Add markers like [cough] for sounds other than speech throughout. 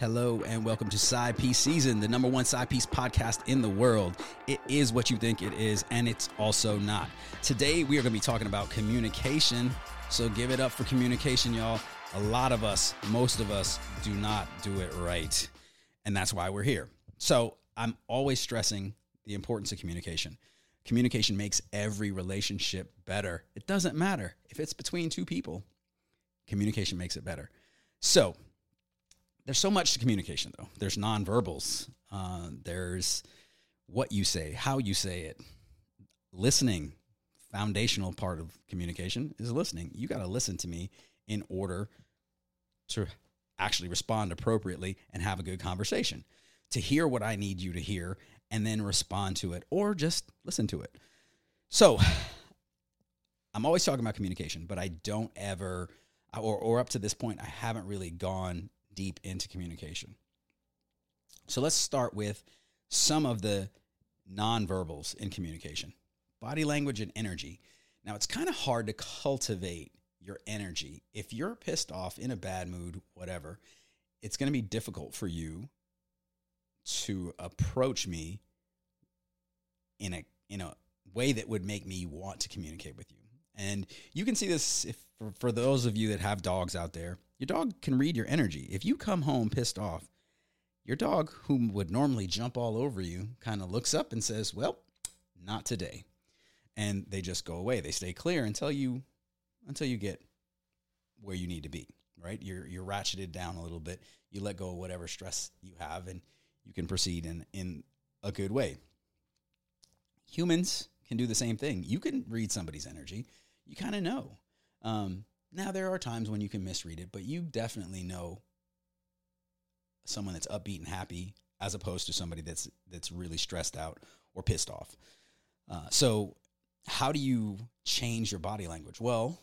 Hello and welcome to Side Piece Season, the number one side piece podcast in the world. It is what you think it is, and it's also not. Today, we are going to be talking about communication. So give it up for communication, y'all. A lot of us, most of us, do not do it right. And that's why we're here. So I'm always stressing the importance of communication. Communication makes every relationship better. It doesn't matter if it's between two people, communication makes it better. So, there's so much to communication though. There's nonverbals. Uh, there's what you say how you say it. Listening foundational part of communication is listening. You got to listen to me in order to actually respond appropriately and have a good conversation to hear what i need you to hear and then respond to it or just listen to it. So i'm always talking about communication but i don't ever or, or up to this point i haven't really gone deep into communication. So let's start with some of the nonverbals in communication body language and energy. Now, it's kind of hard to cultivate your energy. If you're pissed off, in a bad mood, whatever, it's going to be difficult for you to approach me in a in a way that would make me want to communicate with you. And you can see this if for, for those of you that have dogs out there your dog can read your energy. If you come home pissed off, your dog, who would normally jump all over you, kind of looks up and says, Well, not today. And they just go away. They stay clear until you until you get where you need to be, right? You're you're ratcheted down a little bit. You let go of whatever stress you have and you can proceed in in a good way. Humans can do the same thing. You can read somebody's energy. You kind of know. Um, now there are times when you can misread it, but you definitely know someone that's upbeat and happy as opposed to somebody that's that's really stressed out or pissed off. Uh, so, how do you change your body language? Well,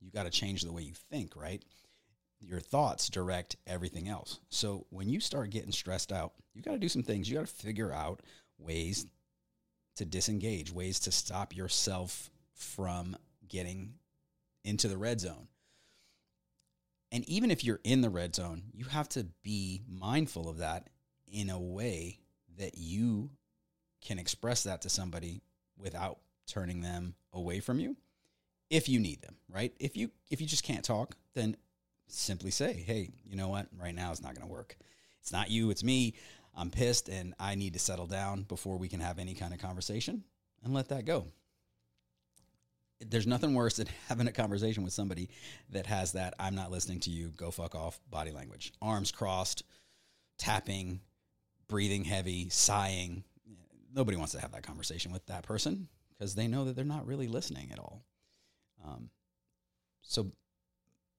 you got to change the way you think, right? Your thoughts direct everything else. So when you start getting stressed out, you got to do some things. You got to figure out ways to disengage, ways to stop yourself from getting into the red zone. And even if you're in the red zone, you have to be mindful of that in a way that you can express that to somebody without turning them away from you if you need them, right? If you if you just can't talk, then simply say, "Hey, you know what? Right now it's not going to work. It's not you, it's me. I'm pissed and I need to settle down before we can have any kind of conversation." And let that go there's nothing worse than [laughs] having a conversation with somebody that has that I'm not listening to you, go fuck off body language. Arms crossed, tapping, breathing heavy, sighing. Nobody wants to have that conversation with that person because they know that they're not really listening at all. Um, so,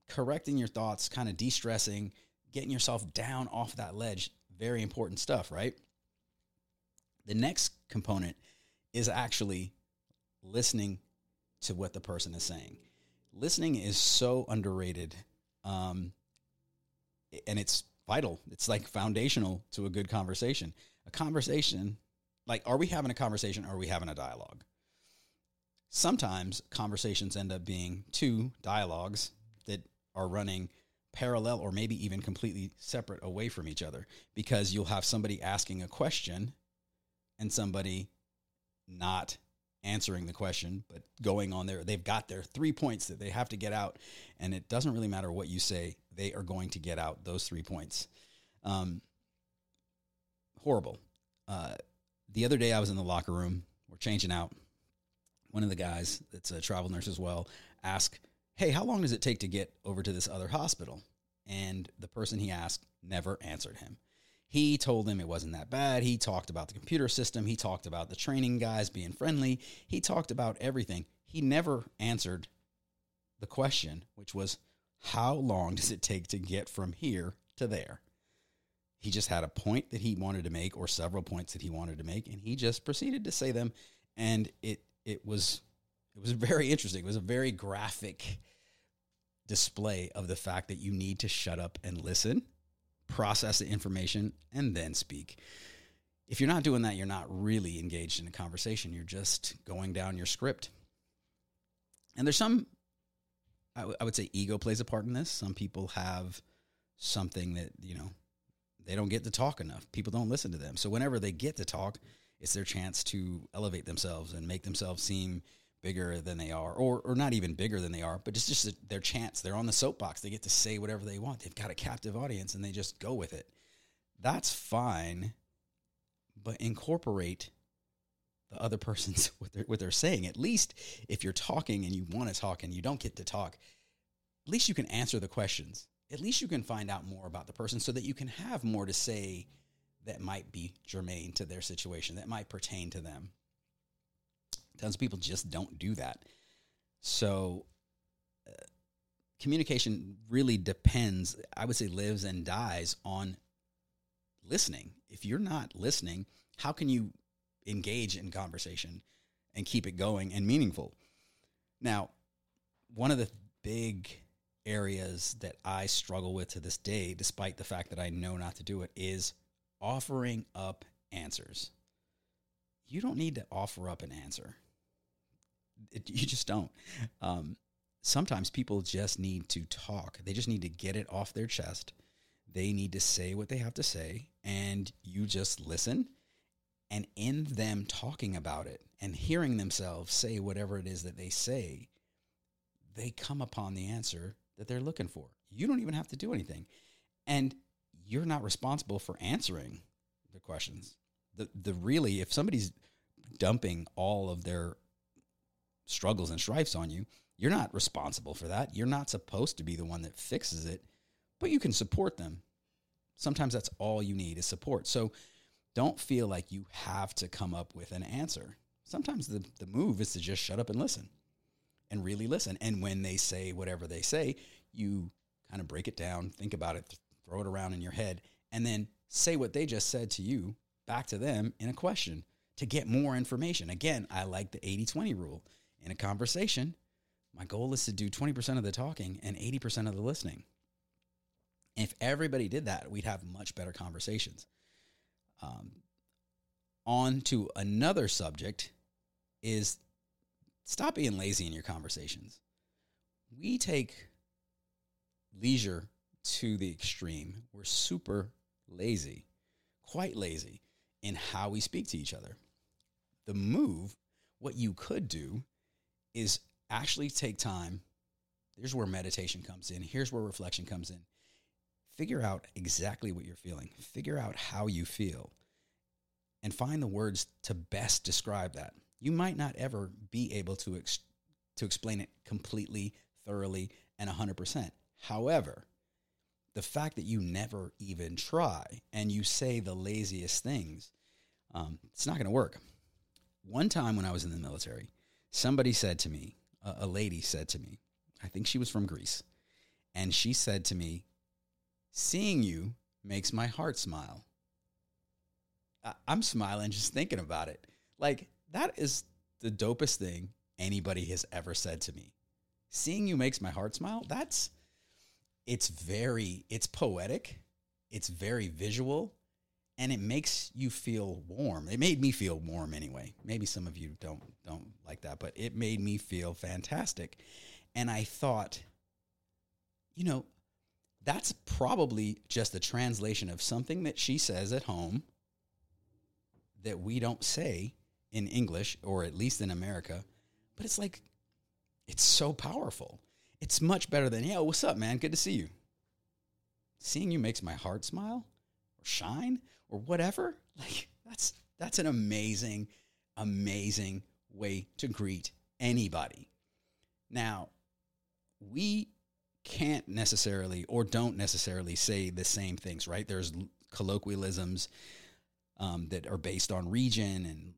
correcting your thoughts, kind of de stressing, getting yourself down off that ledge, very important stuff, right? The next component is actually listening to what the person is saying. Listening is so underrated, um, and it's vital. It's like foundational to a good conversation. A conversation, like, are we having a conversation or are we having a dialogue? Sometimes conversations end up being two dialogues that are running parallel or maybe even completely separate away from each other because you'll have somebody asking a question and somebody not answering the question, but going on there. They've got their three points that they have to get out, and it doesn't really matter what you say, they are going to get out those three points. Um, horrible. Uh, the other day I was in the locker room, we're changing out. One of the guys that's a travel nurse as well asked, Hey, how long does it take to get over to this other hospital? And the person he asked never answered him. He told him it wasn't that bad. He talked about the computer system. He talked about the training guys being friendly. He talked about everything. He never answered the question, which was, How long does it take to get from here to there? He just had a point that he wanted to make, or several points that he wanted to make, and he just proceeded to say them. And it it was it was very interesting. It was a very graphic display of the fact that you need to shut up and listen process the information, and then speak. If you're not doing that, you're not really engaged in a conversation. You're just going down your script. And there's some, I, w- I would say, ego plays a part in this. Some people have something that, you know, they don't get to talk enough. People don't listen to them. So whenever they get to talk, it's their chance to elevate themselves and make themselves seem bigger than they are, or or not even bigger than they are, but it's just their chance. They're on the soapbox. They get to say whatever they want. They've got a captive audience, and they just go with it. That's fine, but incorporate the other person's [laughs] what they're what they're saying. At least if you're talking and you want to talk and you don't get to talk, at least you can answer the questions. At least you can find out more about the person so that you can have more to say that might be germane to their situation, that might pertain to them. Tons of people just don't do that. So, uh, communication really depends, I would say, lives and dies on listening. If you're not listening, how can you engage in conversation and keep it going and meaningful? Now, one of the big areas that I struggle with to this day, despite the fact that I know not to do it, is offering up answers. You don't need to offer up an answer. It, you just don't. Um, sometimes people just need to talk. They just need to get it off their chest. They need to say what they have to say, and you just listen. And in them talking about it and hearing themselves say whatever it is that they say, they come upon the answer that they're looking for. You don't even have to do anything. And you're not responsible for answering the questions. The the really if somebody's dumping all of their struggles and strifes on you, you're not responsible for that. You're not supposed to be the one that fixes it, but you can support them. Sometimes that's all you need is support. So don't feel like you have to come up with an answer. Sometimes the, the move is to just shut up and listen and really listen. And when they say whatever they say, you kind of break it down, think about it, throw it around in your head, and then say what they just said to you back to them in a question to get more information. Again, I like the 80 20 rule. In a conversation, my goal is to do 20% of the talking and 80% of the listening. If everybody did that, we'd have much better conversations. Um, on to another subject is stop being lazy in your conversations. We take leisure to the extreme. We're super lazy, quite lazy in how we speak to each other. The move, what you could do is actually take time. Here's where meditation comes in. Here's where reflection comes in. Figure out exactly what you're feeling. Figure out how you feel and find the words to best describe that. You might not ever be able to ex- to explain it completely, thoroughly, and 100%. However, the fact that you never even try and you say the laziest things, um, it's not going to work. One time when I was in the military, somebody said to me, a, lady said to me, I think she was from Greece, and she said to me, Seeing you makes my heart smile. I, I'm smiling just thinking about it. Like, that is the dopest thing anybody has ever said to me. Seeing you makes my heart smile. That's it's very it's poetic it's very visual and it makes you feel warm. It made me feel warm anyway. Maybe some of you don't don't like that but it made me feel fantastic. And i thought you know that's probably just a translation of something that she says at home that we don't say in english or at least in america but it's like it's so powerful. It's much better than, yo, what's up, man? Good to see you. Seeing you makes my heart smile or shine or whatever. [laughs] Like that's that's an amazing, amazing way to greet anybody. Now, we can't necessarily or don't necessarily say the same things, right? There's colloquialisms um, that are based on region and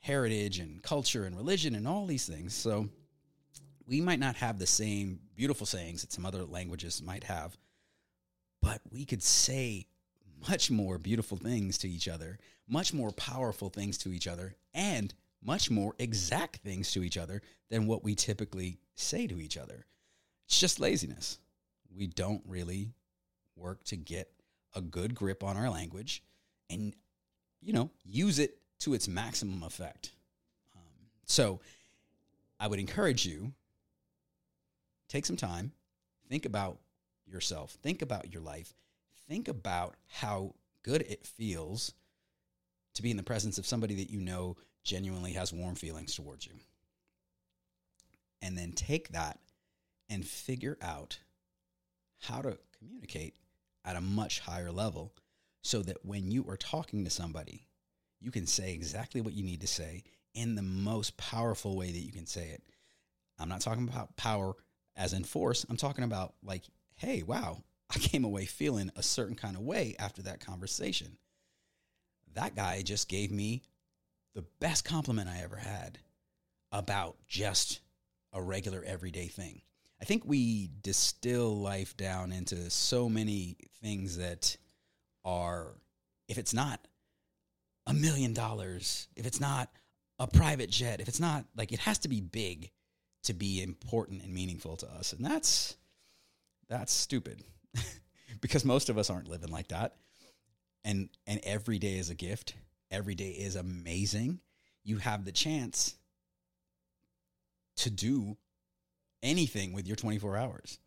heritage and culture and religion and all these things. So we might not have the same beautiful sayings that some other languages might have, but we could say much more beautiful things to each other, much more powerful things to each other, and much more exact things to each other than what we typically say to each other. It's just laziness. We don't really work to get a good grip on our language and, you know, use it to its maximum effect. Um, so I would encourage you take some time, think about yourself, think about your life, think about how good it feels to be in the presence of somebody that you know genuinely has warm feelings towards you. And then take that and figure out how to communicate at a much higher level so that when you are talking to somebody, you can say exactly what you need to say in the most powerful way that you can say it. I'm not talking about power as in force. I'm talking about like, hey, wow, I came away feeling a certain kind of way after that conversation. That guy just gave me the best compliment I ever had about just a regular everyday thing. I think we distill life down into so many things that are, if it's not a million dollars, if it's not a private jet, if it's not like it has to be big to be important and meaningful to us. And that's that's stupid. [laughs] because most of us aren't living like that. And and every day is a gift. Every day is amazing. You have the chance to do anything with your 24 hours.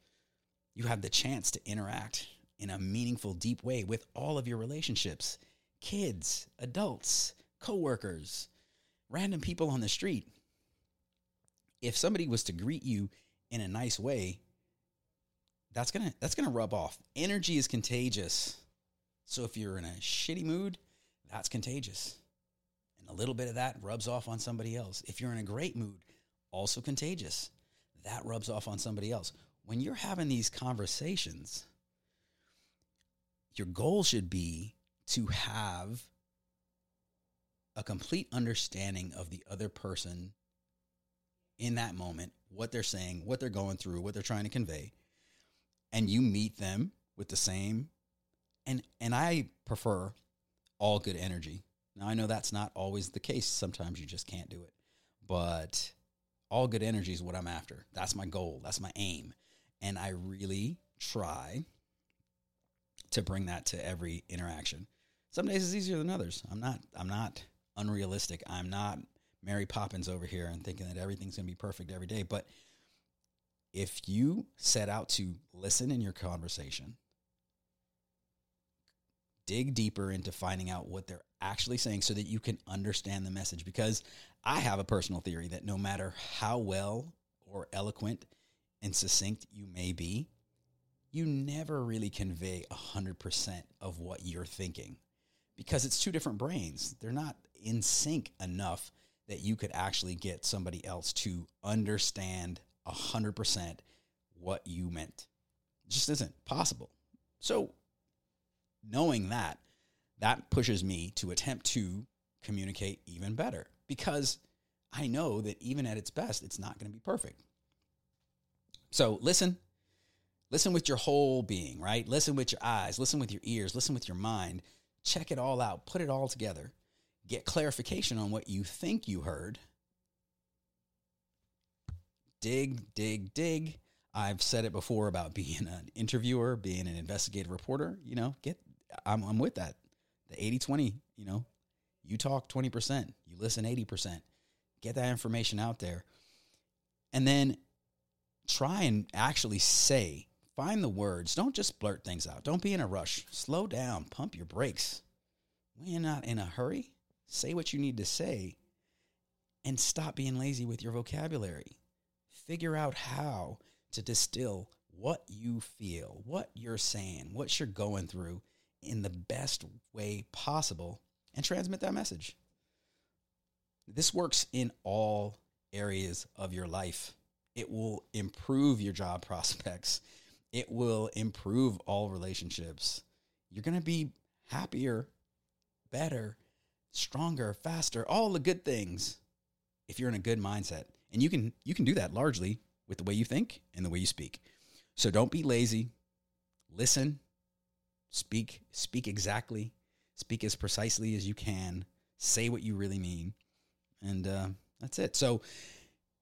You have the chance to interact in a meaningful, deep way with all of your relationships kids, adults, coworkers, random people on the street. If somebody was to greet you in a nice way, that's gonna that's gonna rub off. Energy is contagious. So if you're in a shitty mood, that's contagious. And a little bit of that rubs off on somebody else. If you're in a great mood, also contagious that rubs off on somebody else. When you're having these conversations, your goal should be to have a complete understanding of the other person in that moment, what they're saying, what they're going through, what they're trying to convey, and you meet them with the same and and I prefer all good energy. Now I know that's not always the case. Sometimes you just can't do it. But all good energy is what I'm after. That's my goal. That's my aim. And I really try to bring that to every interaction. Some days it's easier than others. I'm not I'm not unrealistic. I'm not Mary Poppins over here and thinking that everything's going to be perfect every day, but if you set out to listen in your conversation, dig deeper into finding out what they're actually saying so that you can understand the message because I have a personal theory that no matter how well or eloquent and succinct you may be, you never really convey 100% of what you're thinking because it's two different brains. They're not in sync enough that you could actually get somebody else to understand 100% what you meant. It just isn't possible. So, knowing that, that pushes me to attempt to communicate even better because I know that even at its best, it's not going to be perfect. So listen, listen with your whole being, right? Listen with your eyes, listen with your ears, listen with your mind. Check it all out, put it all together, get clarification on what you think you heard. Dig, dig, dig. I've said it before about [laughs] being an interviewer, being an investigative reporter. You know, get, I'm, I'm with that. The 80 20, you know, you talk 20%, you listen 80%. Get that information out there. And then try and actually say, find the words. Don't just blurt things out. Don't be in a rush. Slow down, pump your brakes. You're not in a hurry, say what you need to say and stop being lazy with your vocabulary. Figure out how to distill what you feel, what you're saying, what you're going through in the best way possible and transmit that message. This works in all areas of your life. It will improve your job [laughs] prospects. It will improve all relationships. You're going to be happier, better, stronger, faster, all the good things if you're in a good mindset. And you can you can do that largely with the way you think and the way you speak. So don't be lazy. Listen, speak, speak exactly, speak as precisely as you can, say what you really mean, and uh, that's it. So,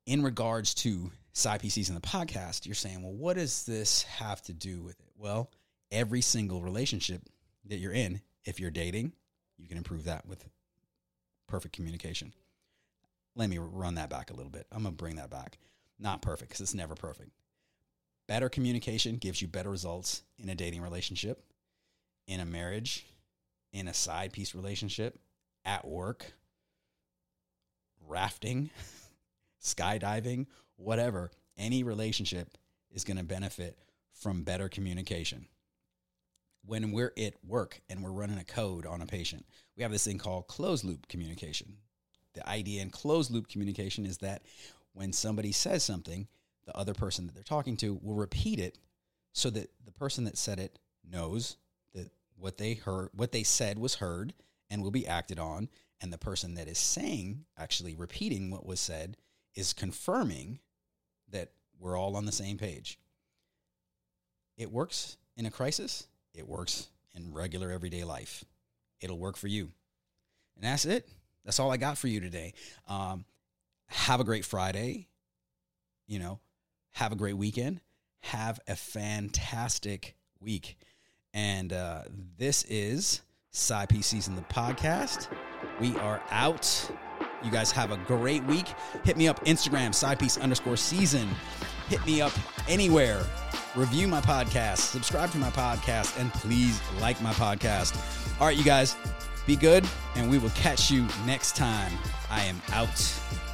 in regards to side pieces in the podcast, you're saying, well, what does this have to do with it? Well, every single relationship that you're in, if you're dating, you can improve that with perfect communication. Let me run that back a little bit. I'm going to bring that back. Not perfect because it's never perfect. Better communication gives you better results in a dating relationship in a marriage, in a side piece relationship, at work, rafting, [laughs] skydiving, whatever, any relationship is going to benefit from better communication. When we're at work and we're running a code on a patient, we have this thing called closed loop communication. The idea in closed loop communication is that when somebody says something, the other person that they're talking to will repeat it so that the person that said it knows that what they heard what they said was heard and will be acted on. And the person that is saying actually repeating what was said is confirming that we're all on the same page. It works in a crisis. It works in regular everyday life. It'll work for you. And that's it that's all i got for you today um, have a great friday you know have a great weekend have a fantastic week. And uh, this is Side Piece Season, the podcast. We are out. You guys have a great week. Hit me up Instagram, side piece underscore season. Hit me up anywhere. Review my podcast, subscribe to my podcast, and please like my podcast. All right, you guys, be good, and we will catch you next time. I am out.